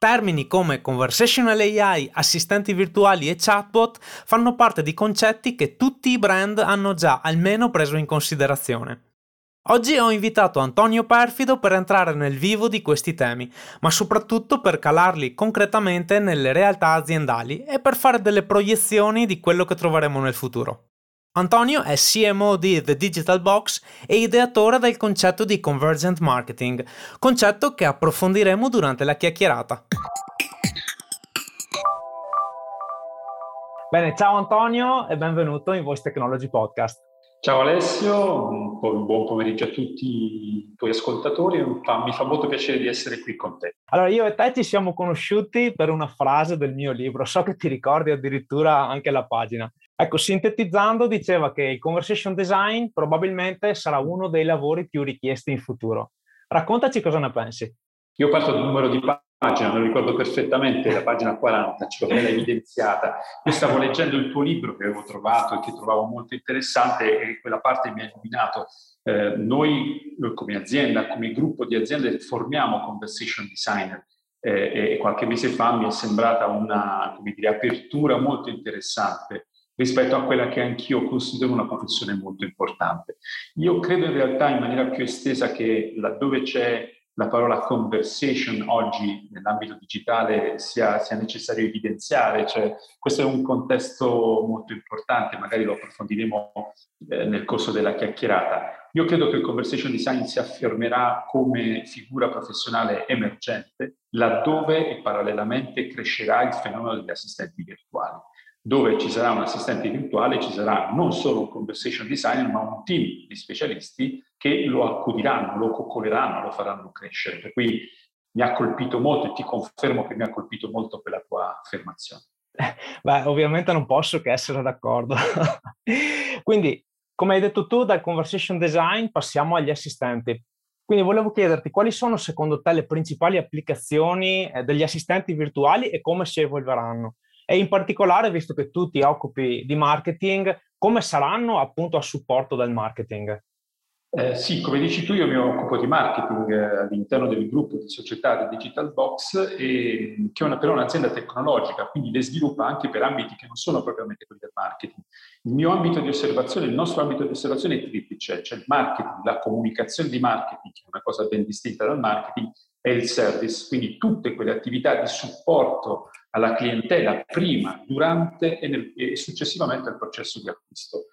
Termini come conversational AI, assistenti virtuali e chatbot fanno parte di concetti che tutti i brand hanno già almeno preso in considerazione. Oggi ho invitato Antonio Perfido per entrare nel vivo di questi temi, ma soprattutto per calarli concretamente nelle realtà aziendali e per fare delle proiezioni di quello che troveremo nel futuro. Antonio è CMO di The Digital Box e ideatore del concetto di Convergent Marketing, concetto che approfondiremo durante la chiacchierata. Bene, ciao Antonio e benvenuto in Voice Technology Podcast. Ciao Alessio, un buon pomeriggio a tutti i tuoi ascoltatori, mi fa molto piacere di essere qui con te. Allora, io e te ci siamo conosciuti per una frase del mio libro, so che ti ricordi addirittura anche la pagina. Ecco, sintetizzando, diceva che il conversation design probabilmente sarà uno dei lavori più richiesti in futuro. Raccontaci cosa ne pensi. Io parto dal numero di pagina, lo ricordo perfettamente, la pagina 40, ce l'ho evidenziata. Io stavo leggendo il tuo libro che avevo trovato e che trovavo molto interessante e quella parte mi ha illuminato. Eh, noi come azienda, come gruppo di aziende formiamo conversation designer eh, e qualche mese fa mi è sembrata una dire, apertura molto interessante rispetto a quella che anch'io considero una professione molto importante. Io credo in realtà in maniera più estesa che laddove c'è la parola conversation oggi nell'ambito digitale sia, sia, necessario evidenziare, cioè questo è un contesto molto importante, magari lo approfondiremo eh, nel corso della chiacchierata. Io credo che il conversation design si affermerà come figura professionale emergente laddove e parallelamente crescerà il fenomeno degli assistenti virtuali dove ci sarà un assistente virtuale, ci sarà non solo un conversation designer, ma un team di specialisti che lo accudiranno, lo coccoleranno, lo faranno crescere. Per cui mi ha colpito molto e ti confermo che mi ha colpito molto quella tua affermazione. Beh, ovviamente non posso che essere d'accordo. Quindi, come hai detto tu, dal conversation design passiamo agli assistenti. Quindi volevo chiederti quali sono secondo te le principali applicazioni eh, degli assistenti virtuali e come si evolveranno? E in particolare, visto che tu ti occupi di marketing, come saranno appunto a supporto del marketing? Eh, sì, come dici tu, io mi occupo di marketing eh, all'interno del gruppo di società di Digital Box, e, che è una, però un'azienda tecnologica, quindi le sviluppa anche per ambiti che non sono propriamente quelli del marketing. Il mio ambito di osservazione, il nostro ambito di osservazione è triplice, cioè il marketing, la comunicazione di marketing, che è una cosa ben distinta dal marketing, e il service, quindi tutte quelle attività di supporto alla clientela prima, durante e, nel, e successivamente al processo di acquisto.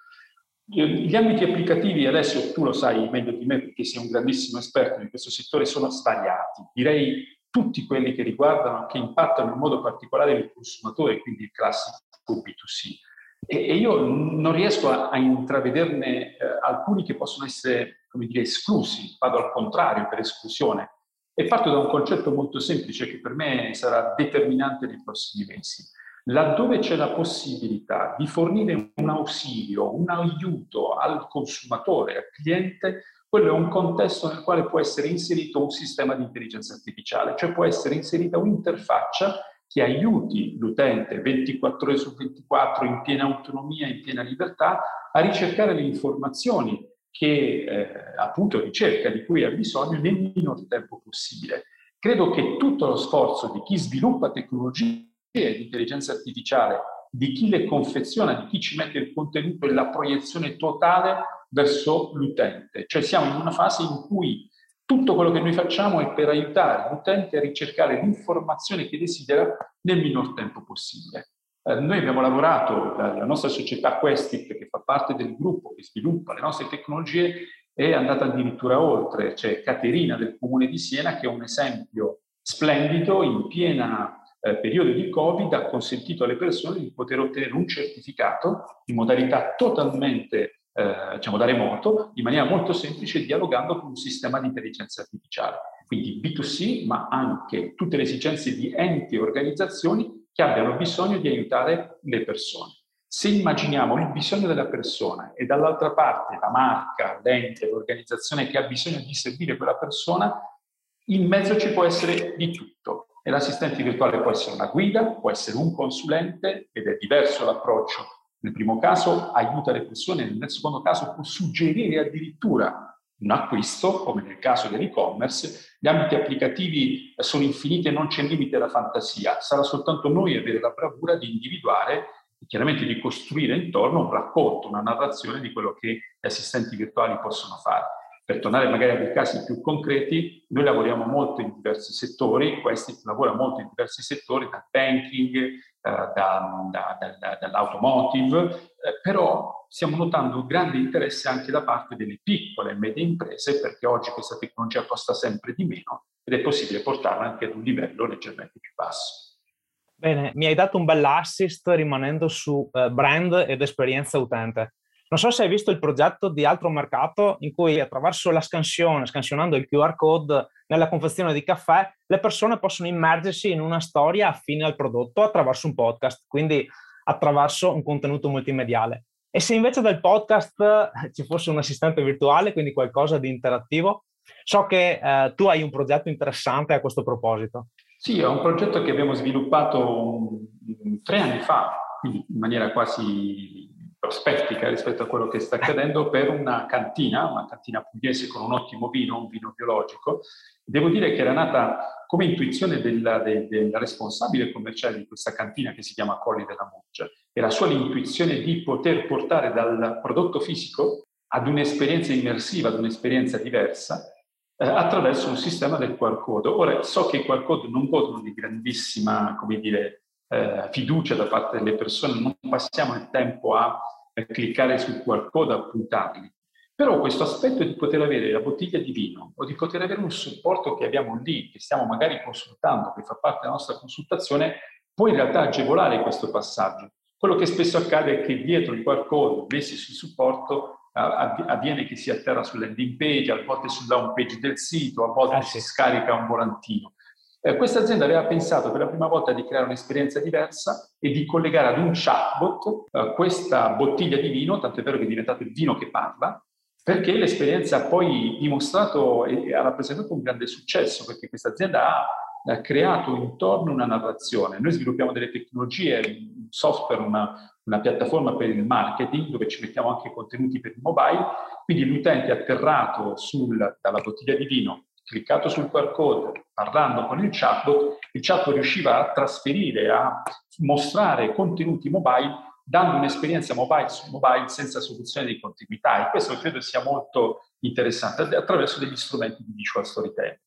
Gli ambiti applicativi, adesso tu lo sai meglio di me perché sei un grandissimo esperto di questo settore, sono svariati. Direi tutti quelli che riguardano, che impattano in modo particolare il consumatore, quindi il classico B2C. E, e io non riesco a, a intravederne eh, alcuni che possono essere, come dire, esclusi, vado al contrario per esclusione. E parto da un concetto molto semplice che per me sarà determinante nei prossimi mesi. Laddove c'è la possibilità di fornire un ausilio, un aiuto al consumatore, al cliente, quello è un contesto nel quale può essere inserito un sistema di intelligenza artificiale, cioè può essere inserita un'interfaccia che aiuti l'utente 24 ore su 24 in piena autonomia, in piena libertà, a ricercare le informazioni che eh, appunto ricerca di cui ha bisogno nel minor tempo possibile. Credo che tutto lo sforzo di chi sviluppa tecnologie di intelligenza artificiale, di chi le confeziona, di chi ci mette il contenuto e la proiezione totale verso l'utente. Cioè siamo in una fase in cui tutto quello che noi facciamo è per aiutare l'utente a ricercare l'informazione che desidera nel minor tempo possibile. Eh, noi abbiamo lavorato, la, la nostra società Questit, che fa parte del gruppo che sviluppa le nostre tecnologie, è andata addirittura oltre. C'è Caterina del Comune di Siena che è un esempio splendido in piena eh, periodo di Covid ha consentito alle persone di poter ottenere un certificato in modalità totalmente eh, diciamo da remoto, in maniera molto semplice, dialogando con un sistema di intelligenza artificiale. Quindi B2C, ma anche tutte le esigenze di enti e organizzazioni che abbiano bisogno di aiutare le persone. Se immaginiamo il bisogno della persona e dall'altra parte la marca, l'ente, l'organizzazione che ha bisogno di servire quella persona, in mezzo ci può essere di tutto. E l'assistente virtuale può essere una guida, può essere un consulente ed è diverso l'approccio. Nel primo caso aiuta le persone, nel secondo caso può suggerire addirittura un acquisto, come nel caso dell'e-commerce, gli ambiti applicativi sono infiniti e non c'è limite alla fantasia, sarà soltanto noi avere la bravura di individuare e chiaramente di costruire intorno un racconto, una narrazione di quello che gli assistenti virtuali possono fare. Per tornare magari a dei casi più concreti, noi lavoriamo molto in diversi settori, questi lavora molto in diversi settori, dal banking, da, da, da, dall'automotive, eh, però stiamo notando un grande interesse anche da parte delle piccole e medie imprese perché oggi questa tecnologia costa sempre di meno ed è possibile portarla anche ad un livello leggermente più basso. Bene, mi hai dato un bell'assist rimanendo su eh, brand ed esperienza utente. Non so se hai visto il progetto di altro mercato in cui attraverso la scansione, scansionando il QR code nella confezione di caffè, le persone possono immergersi in una storia affine al prodotto attraverso un podcast, quindi attraverso un contenuto multimediale. E se invece del podcast eh, ci fosse un assistente virtuale, quindi qualcosa di interattivo, so che eh, tu hai un progetto interessante a questo proposito. Sì, è un progetto che abbiamo sviluppato tre anni fa, quindi in maniera quasi prospettica rispetto a quello che sta accadendo per una cantina, una cantina pugliese con un ottimo vino, un vino biologico. Devo dire che era nata come intuizione del, del, del responsabile commerciale di questa cantina che si chiama Colli della Muggia. Era sua l'intuizione di poter portare dal prodotto fisico ad un'esperienza immersiva, ad un'esperienza diversa, eh, attraverso un sistema del QR code. Ora, so che i QR code non godono di grandissima, come dire, eh, fiducia da parte delle persone, non passiamo il tempo a cliccare sul QR code, a puntarli. Però questo aspetto di poter avere la bottiglia di vino o di poter avere un supporto che abbiamo lì, che stiamo magari consultando, che fa parte della nostra consultazione, può in realtà agevolare questo passaggio. Quello che spesso accade è che dietro il QR code messi sul supporto avviene che si atterra sulla landing page, a volte sulla home page del sito, a volte ah, si scarica un volantino. Eh, questa azienda aveva pensato per la prima volta di creare un'esperienza diversa e di collegare ad un chatbot eh, questa bottiglia di vino, tanto è vero che è diventato il vino che parla, perché l'esperienza ha poi dimostrato e ha rappresentato un grande successo, perché questa azienda ha ha creato intorno una narrazione. Noi sviluppiamo delle tecnologie, un software, una, una piattaforma per il marketing dove ci mettiamo anche contenuti per il mobile, quindi l'utente atterrato sul, dalla bottiglia di vino, cliccato sul QR code, parlando con il chatbot, il chatbot riusciva a trasferire, a mostrare contenuti mobile dando un'esperienza mobile su mobile senza soluzione di continuità e questo credo sia molto interessante attraverso degli strumenti di visual storytelling.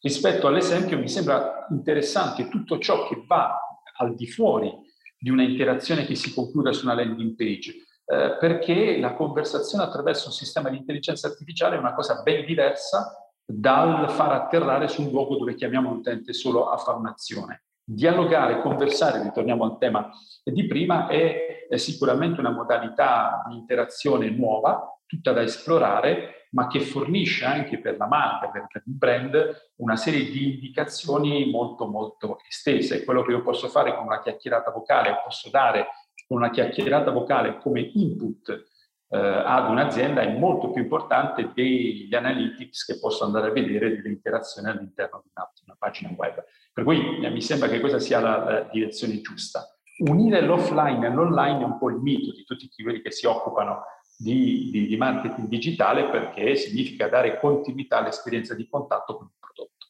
Rispetto all'esempio mi sembra interessante tutto ciò che va al di fuori di una interazione che si concluda su una landing page, eh, perché la conversazione attraverso un sistema di intelligenza artificiale è una cosa ben diversa dal far atterrare su un luogo dove chiamiamo l'utente solo a fare un'azione. Dialogare, conversare, ritorniamo al tema di prima, è, è sicuramente una modalità di interazione nuova, tutta da esplorare, ma che fornisce anche per la marca, per il brand, una serie di indicazioni molto molto estese. Quello che io posso fare con una chiacchierata vocale, posso dare con una chiacchierata vocale come input eh, ad un'azienda è molto più importante degli analytics che posso andare a vedere delle interazioni all'interno di una, una pagina web. Per cui eh, mi sembra che questa sia la, la direzione giusta. Unire l'offline e l'online è un po' il mito di tutti quelli che si occupano di, di, di, marketing digitale perché significa dare continuità all'esperienza di contatto con il prodotto.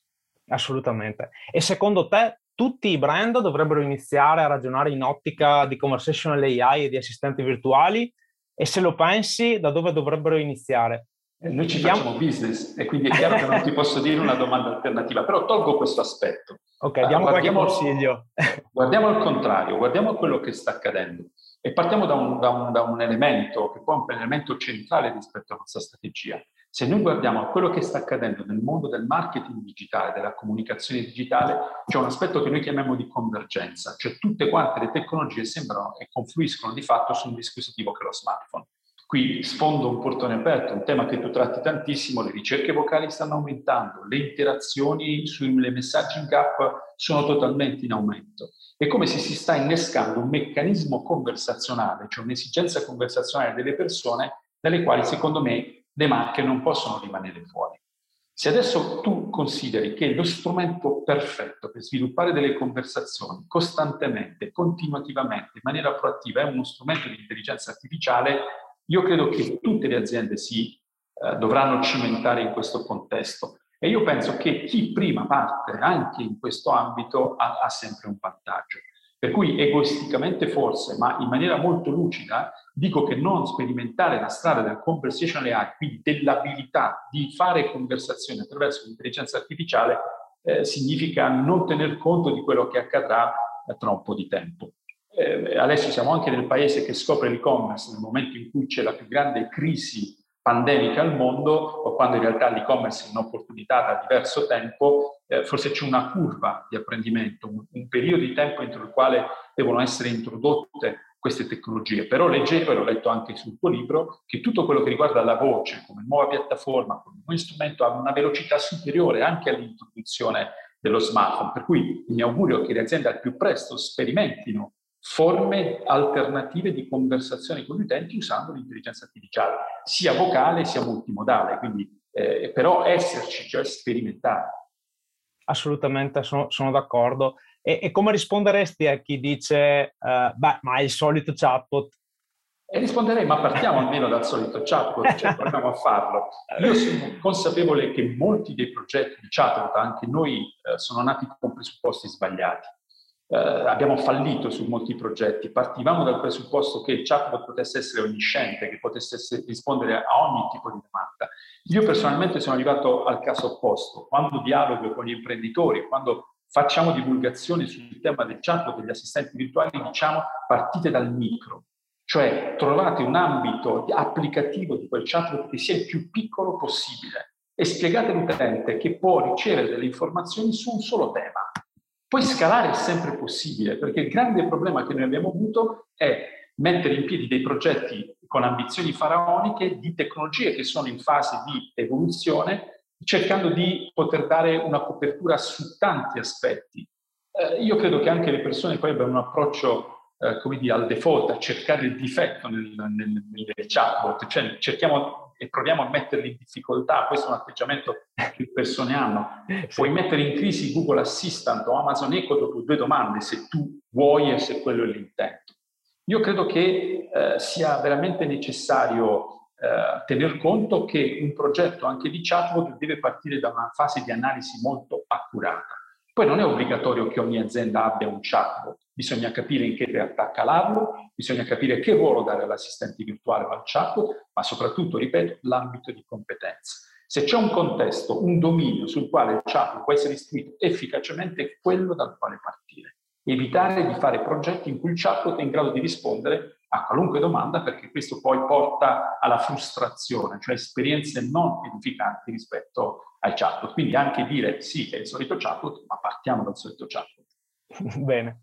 Assolutamente. E secondo te tutti i brand dovrebbero iniziare a ragionare in ottica di conversational AI e di assistenti virtuali? E se lo pensi, da dove dovrebbero iniziare? Eh, noi ci facciamo business e quindi è chiaro che non ti posso dire una domanda alternativa, però tolgo questo aspetto. Ok, diamo guardiamo, qualche consiglio. guardiamo al contrario, guardiamo quello che sta accadendo. E partiamo da un, da, un, da un, elemento che poi è un elemento centrale rispetto alla nostra strategia. Se noi guardiamo a quello che sta accadendo nel mondo del marketing digitale, della comunicazione digitale, c'è un aspetto che noi chiamiamo di convergenza, cioè tutte quante le tecnologie sembrano e confluiscono di fatto su un dispositivo che è lo smartphone. Qui sfondo un portone aperto, un tema che tu tratti tantissimo, le ricerche vocali stanno aumentando, le interazioni sulle messaging app sono totalmente in aumento è come se si sta innescando un meccanismo conversazionale, cioè un'esigenza conversazionale delle persone dalle quali secondo me le marche non possono rimanere fuori. Se adesso tu consideri che lo strumento perfetto per sviluppare delle conversazioni costantemente, continuativamente, in maniera proattiva è uno strumento di intelligenza artificiale, io credo che tutte le aziende si eh, dovranno cimentare in questo contesto. E io penso che chi prima parte anche in questo ambito ha, ha sempre un vantaggio. Per cui egoisticamente forse, ma in maniera molto lucida, dico che non sperimentare la strada del conversational AI, quindi dell'abilità di fare conversazioni attraverso l'intelligenza artificiale, eh, significa non tener conto di quello che accadrà eh, tra un po' di tempo. Eh, adesso siamo anche nel paese che scopre l'e-commerce nel momento in cui c'è la più grande crisi pandemica al mondo o quando in realtà l'e-commerce è un'opportunità da diverso tempo, eh, forse c'è una curva di apprendimento, un, un, periodo di tempo entro il quale devono essere introdotte queste tecnologie. Però leggevo, e l'ho letto anche sul tuo libro, che tutto quello che riguarda la voce come nuova piattaforma, come nuovo strumento, ha una velocità superiore anche all'introduzione dello smartphone. Per cui mi augurio che le aziende al più presto sperimentino forme alternative di conversazione con gli utenti usando l'intelligenza artificiale, sia vocale sia multimodale, quindi eh, però esserci, cioè sperimentare. Assolutamente, sono, sono d'accordo. E, e, come risponderesti a chi dice, uh, beh, ma è il solito chatbot? E risponderei, ma partiamo almeno dal solito chatbot, cioè proviamo a farlo. Io sono consapevole che molti dei progetti di chatbot, anche noi, eh, sono nati con presupposti sbagliati eh, abbiamo fallito su molti progetti. Partivamo dal presupposto che il chatbot potesse essere onnisciente, che potesse essere, rispondere a ogni tipo di domanda. Io personalmente sono arrivato al caso opposto. Quando dialogo con gli imprenditori, quando facciamo divulgazioni sul tema del chatbot, degli assistenti virtuali, diciamo partite dal micro. Cioè trovate un ambito applicativo di quel chatbot che sia il più piccolo possibile e spiegate all'utente che può ricevere delle informazioni su un solo tema poi scalare è sempre possibile, perché il grande problema che noi abbiamo avuto è mettere in piedi dei progetti con ambizioni faraoniche di tecnologie che sono in fase di evoluzione, cercando di poter dare una copertura su tanti aspetti. Eh, io credo che anche le persone poi abbiano un approccio, eh, come dire, al default, a cercare il difetto nel, nel, nelle chatbot, cioè cerchiamo e proviamo a metterli in difficoltà, questo è un atteggiamento che le persone hanno. Puoi mettere in crisi Google Assistant o Amazon Echo dopo due domande, se tu vuoi e se quello è l'intento. Io credo che eh, sia veramente necessario eh, tener conto che un progetto anche di chatbot deve partire da una fase di analisi molto accurata. Poi non è obbligatorio che ogni azienda abbia un chatbot, bisogna capire in che realtà calarlo, bisogna capire che ruolo dare all'assistente virtuale o al chatbot, ma soprattutto, ripeto, l'ambito di competenza. Se c'è un contesto, un dominio sul quale il chatbot può essere istruito efficacemente, è quello dal quale partire. Evitare di fare progetti in cui il chatbot è in grado di rispondere a qualunque domanda perché questo poi porta alla frustrazione, cioè esperienze non edificanti rispetto al chatbot. Quindi anche dire sì, è il solito chatbot, ma partiamo dal solito chatbot. Bene.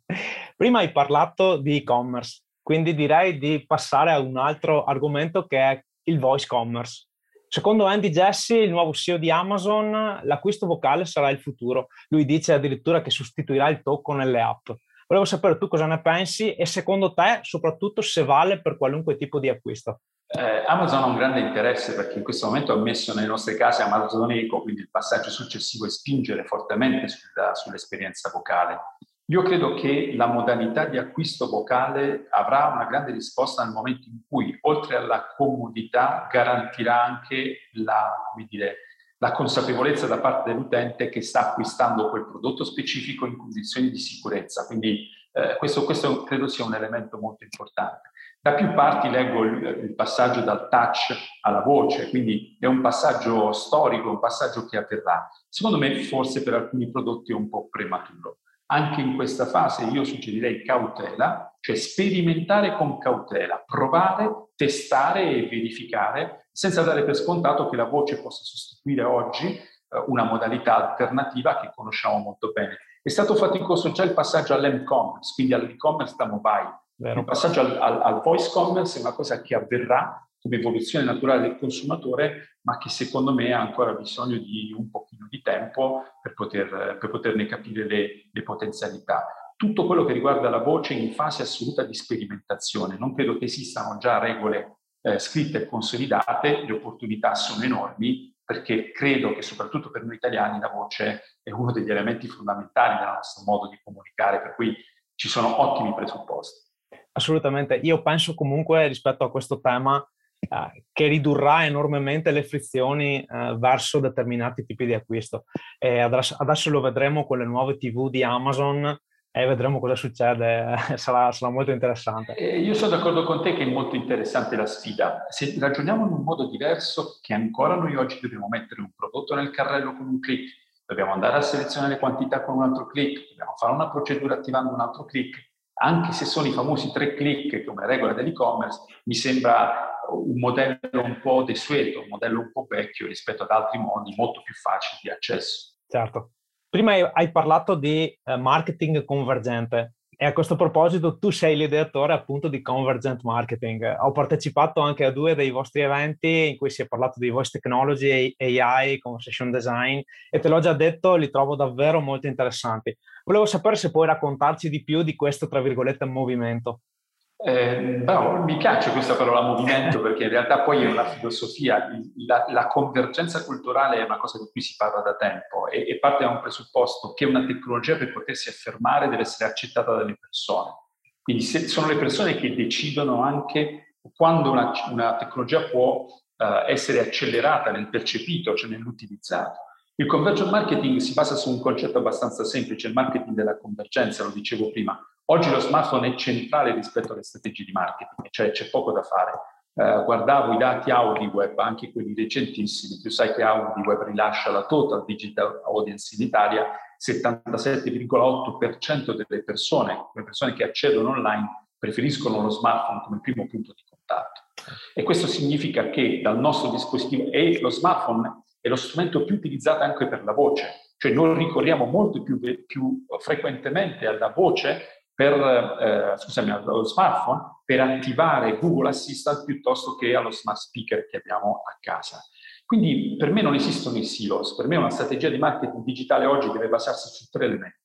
Prima hai parlato di e-commerce, quindi direi di passare a un altro argomento che è il voice commerce. Secondo Andy Jassy, il nuovo CEO di Amazon, l'acquisto vocale sarà il futuro. Lui dice addirittura che sostituirà il tocco nelle app. Volevo sapere tu cosa ne pensi e secondo te, soprattutto, se vale per qualunque tipo di acquisto. Eh, Amazon ha un grande interesse perché in questo momento ha messo nelle nostre case Amazon Eco, quindi il passaggio successivo è spingere fortemente sulla, sull'esperienza vocale. Io credo che la modalità di acquisto vocale avrà una grande risposta nel momento in cui, oltre alla comodità, garantirà anche la, dire, la consapevolezza da parte dell'utente che sta acquistando quel prodotto specifico in condizioni di sicurezza. Quindi eh, questo, questo credo sia un elemento molto importante. Da più parti leggo il, il, passaggio dal touch alla voce, quindi è un passaggio storico, un passaggio che avverrà. Secondo me forse per alcuni prodotti è un po' prematuro. Anche in questa fase io suggerirei cautela, cioè sperimentare con cautela, provare, testare e verificare, senza dare per scontato che la voce possa sostituire oggi eh, una modalità alternativa che conosciamo molto bene. È stato faticoso già il passaggio all'e-commerce, quindi all'e-commerce da mobile Vero. Il passaggio al, al, al, voice commerce è una cosa che avverrà come evoluzione naturale del consumatore, ma che secondo me ha ancora bisogno di un pochino di tempo per, poter, per poterne capire le, le potenzialità. tutto quello che riguarda la voce in fase assoluta di sperimentazione. Non credo che esistano già regole eh, scritte e consolidate, le opportunità sono enormi perché credo che soprattutto per noi italiani la voce è uno degli elementi fondamentali del nostro modo di comunicare, per cui ci sono ottimi presupposti. Assolutamente, io penso comunque rispetto a questo tema eh, che ridurrà enormemente le frizioni eh, verso determinati tipi di acquisto. Adesso, adesso, lo vedremo con le nuove TV di Amazon e vedremo cosa succede, sarà, sarà molto interessante. Eh, io sono d'accordo con te che è molto interessante la sfida. Se ragioniamo in un modo diverso, che ancora noi oggi dobbiamo mettere un prodotto nel carrello con un click, dobbiamo andare a selezionare quantità con un altro click, dobbiamo fare una procedura attivando un altro click, anche se sono i famosi tre click come regola dell'e-commerce, mi sembra un modello un po' desueto, un modello un po' vecchio rispetto ad altri modi molto più facili di accesso. Certo. Prima hai parlato di eh, marketing convergente e a questo proposito tu sei l'ideatore appunto di Convergent Marketing. Ho partecipato anche a due dei vostri eventi in cui si è parlato di voice technology, AI, conversation design e te l'ho già detto, li trovo davvero molto interessanti. Volevo sapere se puoi raccontarci di più di questo, tra virgolette, movimento. Eh, no, mi piace questa parola movimento perché in realtà poi è una filosofia, la, la, convergenza culturale è una cosa di cui si parla da tempo e, e, parte da un presupposto che una tecnologia per potersi affermare deve essere accettata dalle persone. Quindi se, sono le persone che decidono anche quando una, una tecnologia può uh, essere accelerata nel percepito, cioè nell'utilizzato. Il convergent marketing si basa su un concetto abbastanza semplice, il marketing della convergenza, lo dicevo prima Oggi lo smartphone è centrale rispetto alle strategie di marketing, cioè c'è poco da fare. Uh, guardavo i dati AudiWeb, anche quelli recentissimi, tu sai che AudiWeb rilascia la total digital audience in Italia, 77,8% delle persone, le persone che accedono online, preferiscono lo smartphone come primo punto di contatto. E questo significa che dal nostro dispositivo, e lo smartphone è lo strumento più utilizzato anche per la voce, cioè noi ricorriamo molto più, più frequentemente alla voce per, eh, scusami, allo smartphone per attivare Google Assistant piuttosto che allo smart speaker che abbiamo a casa. Quindi per me non esistono i silos, per me una strategia di marketing digitale oggi deve basarsi su tre elementi.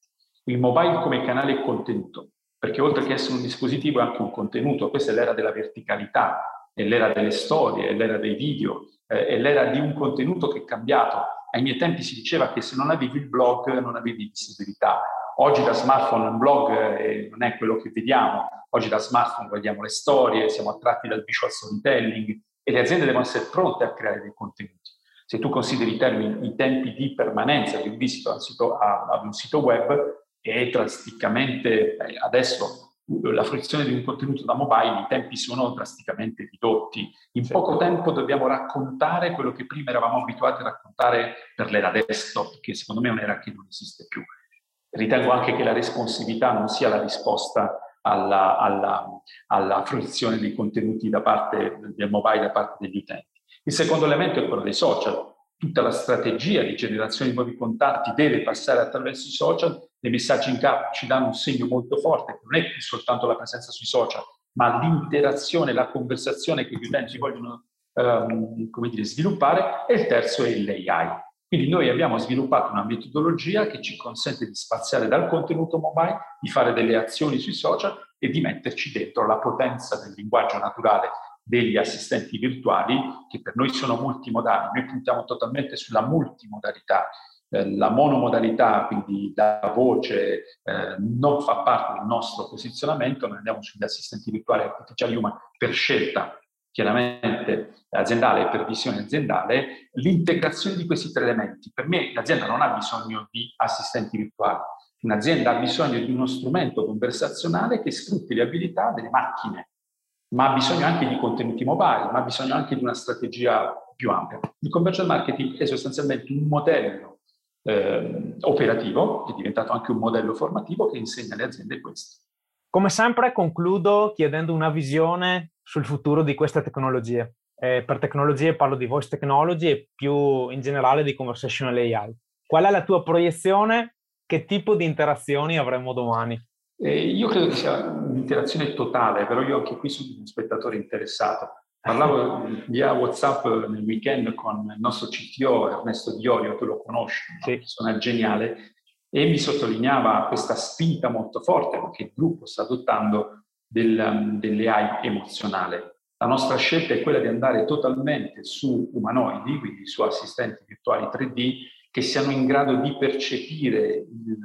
Il mobile come canale contenuto, perché oltre che essere un dispositivo è anche un contenuto, questa è l'era della verticalità, è l'era delle storie, è l'era dei video, eh, è l'era di un contenuto che è cambiato. Ai miei tempi si diceva che se non avevi il blog non avevi visibilità. Oggi da smartphone un blog eh, non è quello che vediamo, oggi da smartphone vediamo le storie, siamo attratti dal visual storytelling e le aziende devono essere pronte a creare dei contenuti. Se tu consideri i, termini, i tempi di permanenza di un visito ad un sito, ad un sito web, è drasticamente, eh, adesso la fruizione di un contenuto da mobile, i tempi sono drasticamente ridotti. In sì. poco tempo dobbiamo raccontare quello che prima eravamo abituati a raccontare per l'era desktop, che secondo me è un'era che non esiste più. Ritengo anche che la responsività non sia la risposta alla, alla, alla fruizione dei contenuti da parte del mobile, da parte degli utenti. Il secondo elemento è quello dei social. Tutta la strategia di generazione di nuovi contatti deve passare attraverso i social. Le messaggi in cap ci danno un segno molto forte, che non è più soltanto la presenza sui social, ma l'interazione, la conversazione che gli utenti vogliono come dire, sviluppare. E il terzo è l'AI. Quindi noi abbiamo sviluppato una metodologia che ci consente di spaziare dal contenuto mobile, di fare delle azioni sui social e di metterci dentro la potenza del linguaggio naturale degli assistenti virtuali che per noi sono multimodali. Noi puntiamo totalmente sulla multimodalità. Eh, la monomodalità, quindi la voce, eh, non fa parte del nostro posizionamento, noi andiamo sugli assistenti virtuali artificiali human per scelta chiaramente aziendale e per visione aziendale, l'integrazione di questi tre elementi. Per me l'azienda non ha bisogno di assistenti virtuali, un'azienda ha bisogno di uno strumento conversazionale che sfrutti le abilità delle macchine, ma ha bisogno anche di contenuti mobile, ma ha bisogno anche di una strategia più ampia. Il convergent marketing è sostanzialmente un modello eh, operativo, è diventato anche un modello formativo che insegna alle aziende questo. Come sempre concludo chiedendo una visione sul futuro di queste tecnologie. Eh, per tecnologie parlo di voice technology e più in generale di conversational AI. Qual è la tua proiezione? Che tipo di interazioni avremo domani? Eh, io credo che sia un'interazione totale, però io anche qui sono un spettatore interessato. Parlavo via WhatsApp nel weekend con il nostro CTO Ernesto Diorio, tu lo conosci, sì. una persona geniale, mi sottolineava questa spinta molto forte che il gruppo sta adottando del, dell'AI emozionale. La nostra scelta è quella di andare totalmente su umanoidi, quindi su assistenti virtuali 3D, che siano in grado di percepire il,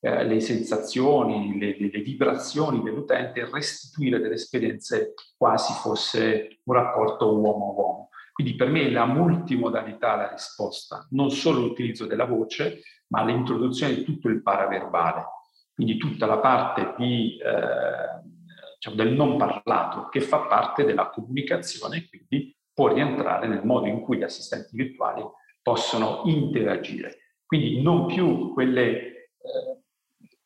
eh, le sensazioni, le, le, vibrazioni dell'utente e restituire delle esperienze quasi fosse un rapporto uomo-uomo. Quindi per me la multimodalità è la risposta, non solo l'utilizzo della voce, ma l'introduzione di tutto il paraverbale, quindi tutta la parte di, eh, diciamo, del non parlato che fa parte della comunicazione e quindi può rientrare nel modo in cui gli assistenti virtuali possono interagire. Quindi non più quelle, eh,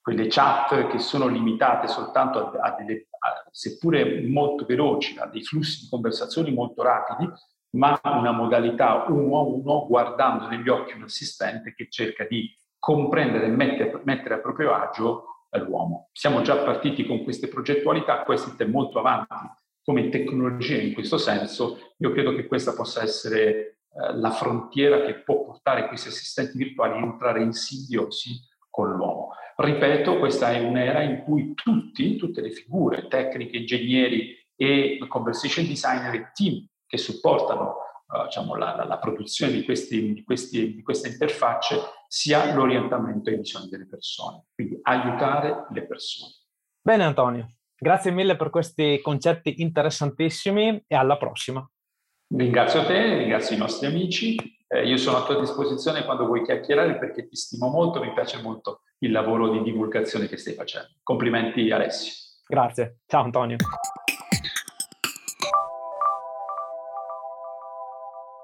quelle chat che sono limitate soltanto a, a delle, a, seppure molto veloci, a dei flussi di conversazioni molto rapidi, ma una modalità uno a uno guardando negli occhi un assistente che cerca di comprendere e mettere, mettere a proprio agio l'uomo. Siamo già partiti con queste progettualità, questo è molto avanti come tecnologia in questo senso. Io credo che questa possa essere eh, la frontiera che può portare questi assistenti virtuali a entrare in simbiosi con l'uomo. Ripeto, questa è un'era in cui tutti, tutte le figure, tecniche, ingegneri e conversation designer e team che supportano uh, diciamo, la, la, la, produzione di, questi, di, questi, di queste interfacce sia l'orientamento ai bisogni delle persone, quindi aiutare le persone. Bene Antonio, grazie mille per questi concetti interessantissimi e alla prossima. Ringrazio te, ringrazio i nostri amici, eh, io sono a tua disposizione quando vuoi chiacchierare perché ti stimo molto, mi piace molto il lavoro di divulgazione che stai facendo. Complimenti Alessio. Grazie, ciao Antonio.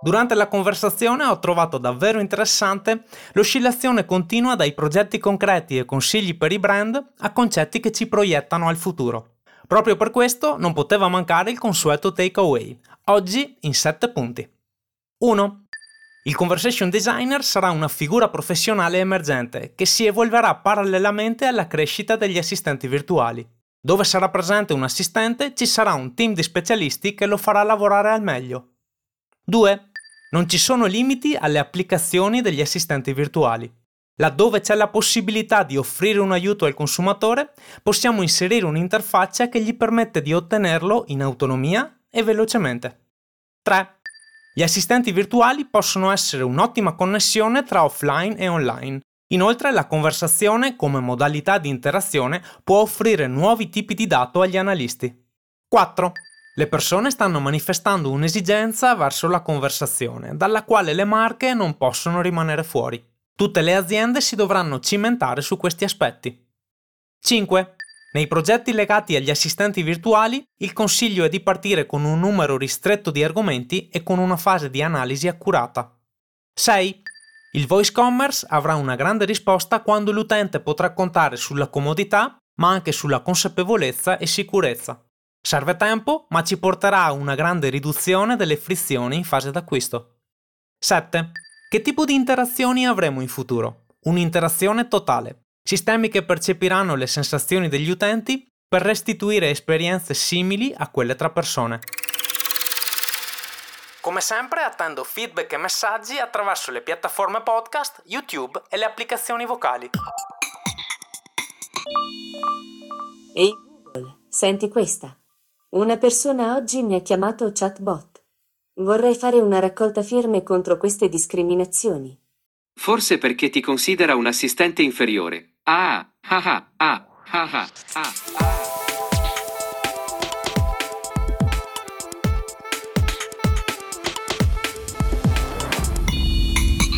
Durante la conversazione ho trovato davvero interessante l'oscillazione continua dai progetti concreti e consigli per i brand a concetti che ci proiettano al futuro. Proprio per questo non poteva mancare il consueto takeaway, oggi in 7 punti. 1. Il conversation designer sarà una figura professionale emergente che si evolverà parallelamente alla crescita degli assistenti virtuali. Dove sarà presente un assistente ci sarà un team di specialisti che lo farà lavorare al meglio. 2. Non ci sono limiti alle applicazioni degli assistenti virtuali. Laddove c'è la possibilità di offrire un aiuto al consumatore, possiamo inserire un'interfaccia che gli permette di ottenerlo in autonomia e velocemente. 3. Gli assistenti virtuali possono essere un'ottima connessione tra offline e online. Inoltre la conversazione come modalità di interazione può offrire nuovi tipi di dato agli analisti. 4. Le persone stanno manifestando un'esigenza verso la conversazione, dalla quale le marche non possono rimanere fuori. Tutte le aziende si dovranno cimentare su questi aspetti. 5. Nei progetti legati agli assistenti virtuali, il consiglio è di partire con un numero ristretto di argomenti e con una fase di analisi accurata. 6. Il voice commerce avrà una grande risposta quando l'utente potrà contare sulla comodità, ma anche sulla consapevolezza e sicurezza. Serve tempo, ma ci porterà a una grande riduzione delle frizioni in fase d'acquisto. 7. Che tipo di interazioni avremo in futuro? Un'interazione totale. Sistemi che percepiranno le sensazioni degli utenti per restituire esperienze simili a quelle tra persone. Come sempre attendo feedback e messaggi attraverso le piattaforme podcast, YouTube e le applicazioni vocali. Ehi Google, senti questa? Una persona oggi mi ha chiamato chatbot. Vorrei fare una raccolta firme contro queste discriminazioni. Forse perché ti considera un assistente inferiore. Ah, ah, ah, ah, ah, ah, ah.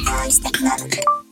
Voice technology.